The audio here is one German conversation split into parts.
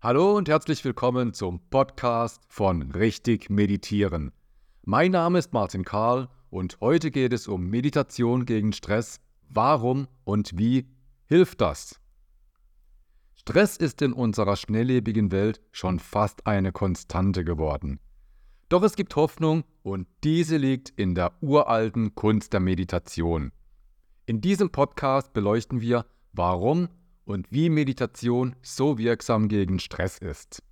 Hallo und herzlich willkommen zum Podcast von Richtig Meditieren. Mein Name ist Martin Karl und heute geht es um Meditation gegen Stress. Warum und wie hilft das? Stress ist in unserer schnelllebigen Welt schon fast eine Konstante geworden. Doch es gibt Hoffnung und diese liegt in der uralten Kunst der Meditation. In diesem Podcast beleuchten wir, warum und wie Meditation so wirksam gegen Stress ist.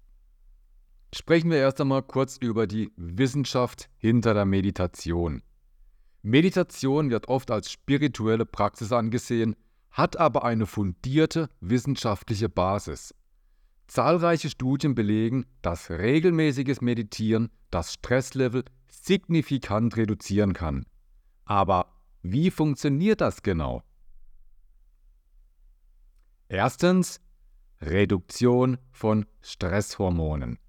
Sprechen wir erst einmal kurz über die Wissenschaft hinter der Meditation. Meditation wird oft als spirituelle Praxis angesehen, hat aber eine fundierte wissenschaftliche Basis. Zahlreiche Studien belegen, dass regelmäßiges Meditieren das Stresslevel signifikant reduzieren kann. Aber wie funktioniert das genau? Erstens Reduktion von Stresshormonen.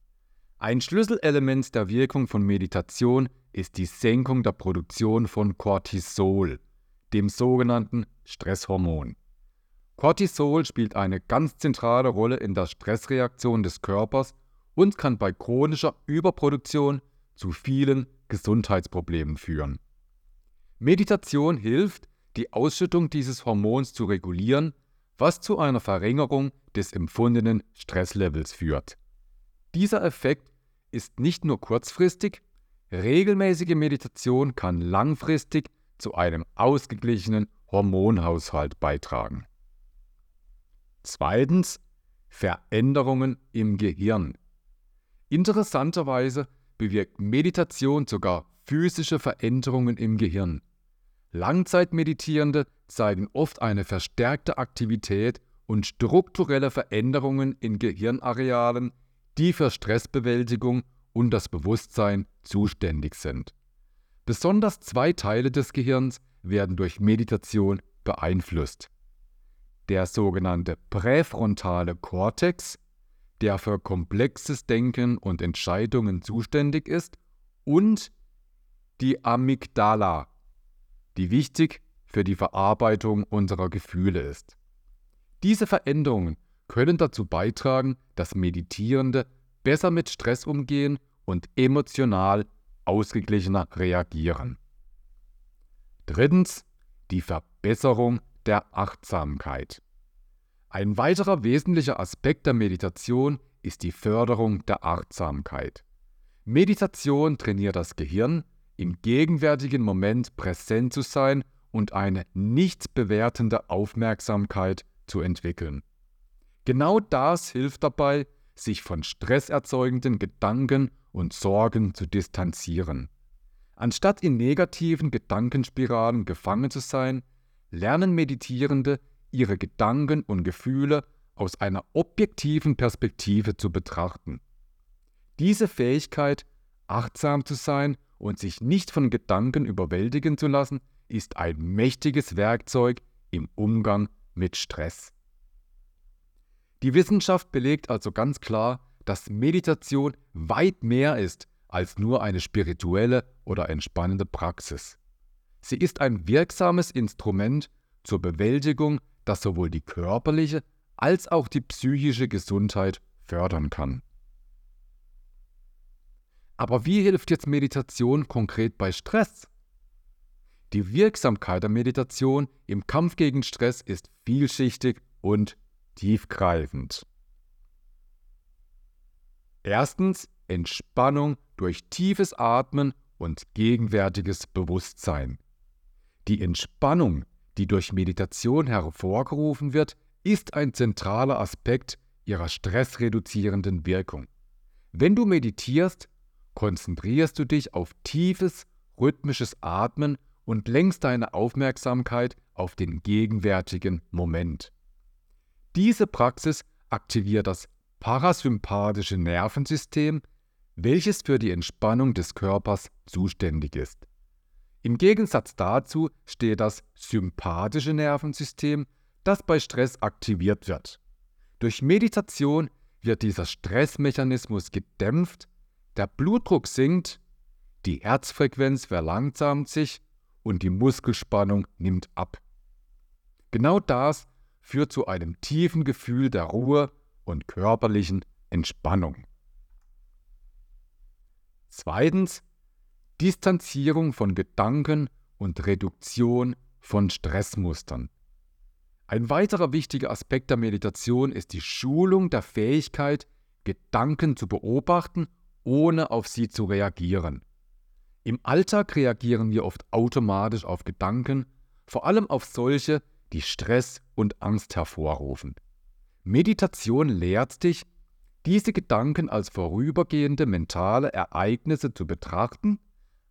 Ein Schlüsselelement der Wirkung von Meditation ist die Senkung der Produktion von Cortisol, dem sogenannten Stresshormon. Cortisol spielt eine ganz zentrale Rolle in der Stressreaktion des Körpers und kann bei chronischer Überproduktion zu vielen Gesundheitsproblemen führen. Meditation hilft, die Ausschüttung dieses Hormons zu regulieren was zu einer Verringerung des empfundenen Stresslevels führt. Dieser Effekt ist nicht nur kurzfristig, regelmäßige Meditation kann langfristig zu einem ausgeglichenen Hormonhaushalt beitragen. Zweitens Veränderungen im Gehirn. Interessanterweise bewirkt Meditation sogar physische Veränderungen im Gehirn. Langzeitmeditierende zeigen oft eine verstärkte Aktivität und strukturelle Veränderungen in Gehirnarealen, die für Stressbewältigung und das Bewusstsein zuständig sind. Besonders zwei Teile des Gehirns werden durch Meditation beeinflusst. Der sogenannte präfrontale Kortex, der für komplexes Denken und Entscheidungen zuständig ist, und die Amygdala, die wichtig für die Verarbeitung unserer Gefühle ist. Diese Veränderungen können dazu beitragen, dass Meditierende besser mit Stress umgehen und emotional ausgeglichener reagieren. Drittens die Verbesserung der Achtsamkeit. Ein weiterer wesentlicher Aspekt der Meditation ist die Förderung der Achtsamkeit. Meditation trainiert das Gehirn, im gegenwärtigen Moment präsent zu sein und eine nicht bewertende Aufmerksamkeit zu entwickeln. Genau das hilft dabei, sich von stresserzeugenden Gedanken und Sorgen zu distanzieren. Anstatt in negativen Gedankenspiralen gefangen zu sein, lernen Meditierende ihre Gedanken und Gefühle aus einer objektiven Perspektive zu betrachten. Diese Fähigkeit, achtsam zu sein und sich nicht von Gedanken überwältigen zu lassen, ist ein mächtiges Werkzeug im Umgang mit Stress. Die Wissenschaft belegt also ganz klar, dass Meditation weit mehr ist als nur eine spirituelle oder entspannende Praxis. Sie ist ein wirksames Instrument zur Bewältigung, das sowohl die körperliche als auch die psychische Gesundheit fördern kann. Aber wie hilft jetzt Meditation konkret bei Stress? Die Wirksamkeit der Meditation im Kampf gegen Stress ist vielschichtig und tiefgreifend. Erstens Entspannung durch tiefes Atmen und gegenwärtiges Bewusstsein. Die Entspannung, die durch Meditation hervorgerufen wird, ist ein zentraler Aspekt ihrer stressreduzierenden Wirkung. Wenn du meditierst, konzentrierst du dich auf tiefes, rhythmisches Atmen und lenkst deine Aufmerksamkeit auf den gegenwärtigen Moment. Diese Praxis aktiviert das parasympathische Nervensystem, welches für die Entspannung des Körpers zuständig ist. Im Gegensatz dazu steht das sympathische Nervensystem, das bei Stress aktiviert wird. Durch Meditation wird dieser Stressmechanismus gedämpft, der Blutdruck sinkt, die Herzfrequenz verlangsamt sich und die Muskelspannung nimmt ab. Genau das führt zu einem tiefen Gefühl der Ruhe und körperlichen Entspannung. Zweitens Distanzierung von Gedanken und Reduktion von Stressmustern. Ein weiterer wichtiger Aspekt der Meditation ist die Schulung der Fähigkeit, Gedanken zu beobachten, ohne auf sie zu reagieren. Im Alltag reagieren wir oft automatisch auf Gedanken, vor allem auf solche, die Stress und Angst hervorrufen. Meditation lehrt dich, diese Gedanken als vorübergehende mentale Ereignisse zu betrachten,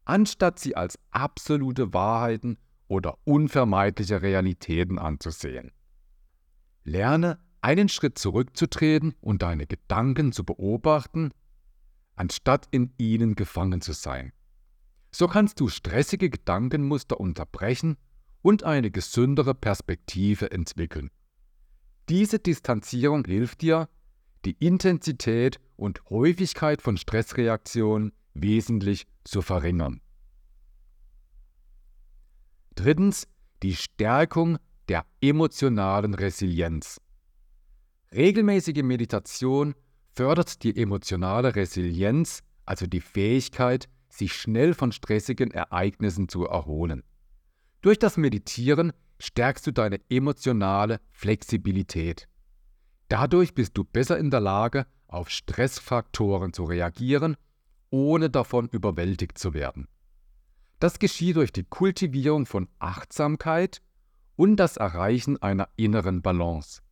anstatt sie als absolute Wahrheiten oder unvermeidliche Realitäten anzusehen. Lerne, einen Schritt zurückzutreten und deine Gedanken zu beobachten, anstatt in ihnen gefangen zu sein. So kannst du stressige Gedankenmuster unterbrechen und eine gesündere Perspektive entwickeln. Diese Distanzierung hilft dir, die Intensität und Häufigkeit von Stressreaktionen wesentlich zu verringern. Drittens die Stärkung der emotionalen Resilienz. Regelmäßige Meditation fördert die emotionale Resilienz, also die Fähigkeit, sich schnell von stressigen Ereignissen zu erholen. Durch das Meditieren stärkst du deine emotionale Flexibilität. Dadurch bist du besser in der Lage, auf Stressfaktoren zu reagieren, ohne davon überwältigt zu werden. Das geschieht durch die Kultivierung von Achtsamkeit und das Erreichen einer inneren Balance.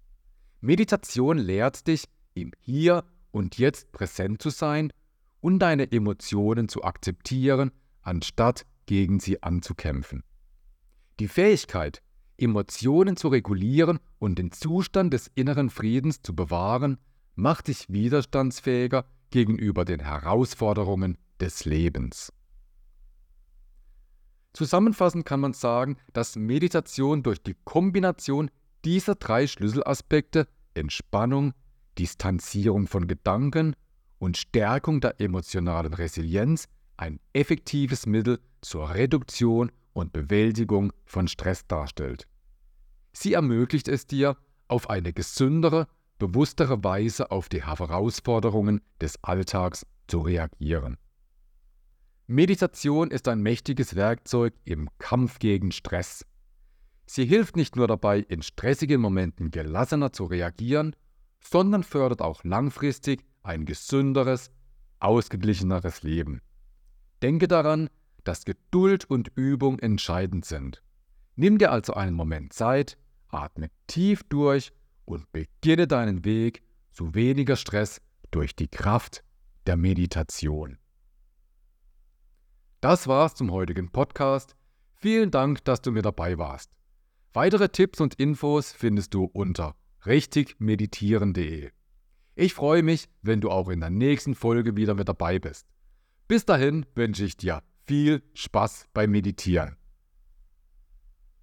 Meditation lehrt dich, im Hier und Jetzt präsent zu sein und deine Emotionen zu akzeptieren, anstatt gegen sie anzukämpfen. Die Fähigkeit, Emotionen zu regulieren und den Zustand des inneren Friedens zu bewahren, macht dich widerstandsfähiger gegenüber den Herausforderungen des Lebens. Zusammenfassend kann man sagen, dass Meditation durch die Kombination dieser drei Schlüsselaspekte Entspannung, Distanzierung von Gedanken und Stärkung der emotionalen Resilienz ein effektives Mittel zur Reduktion und Bewältigung von Stress darstellt. Sie ermöglicht es dir, auf eine gesündere, bewusstere Weise auf die Herausforderungen des Alltags zu reagieren. Meditation ist ein mächtiges Werkzeug im Kampf gegen Stress. Sie hilft nicht nur dabei, in stressigen Momenten gelassener zu reagieren, sondern fördert auch langfristig ein gesünderes, ausgeglicheneres Leben. Denke daran, dass Geduld und Übung entscheidend sind. Nimm dir also einen Moment Zeit, atme tief durch und beginne deinen Weg zu weniger Stress durch die Kraft der Meditation. Das war's zum heutigen Podcast. Vielen Dank, dass du mir dabei warst. Weitere Tipps und Infos findest du unter richtigmeditieren.de. Ich freue mich, wenn du auch in der nächsten Folge wieder mit dabei bist. Bis dahin wünsche ich dir viel Spaß beim Meditieren.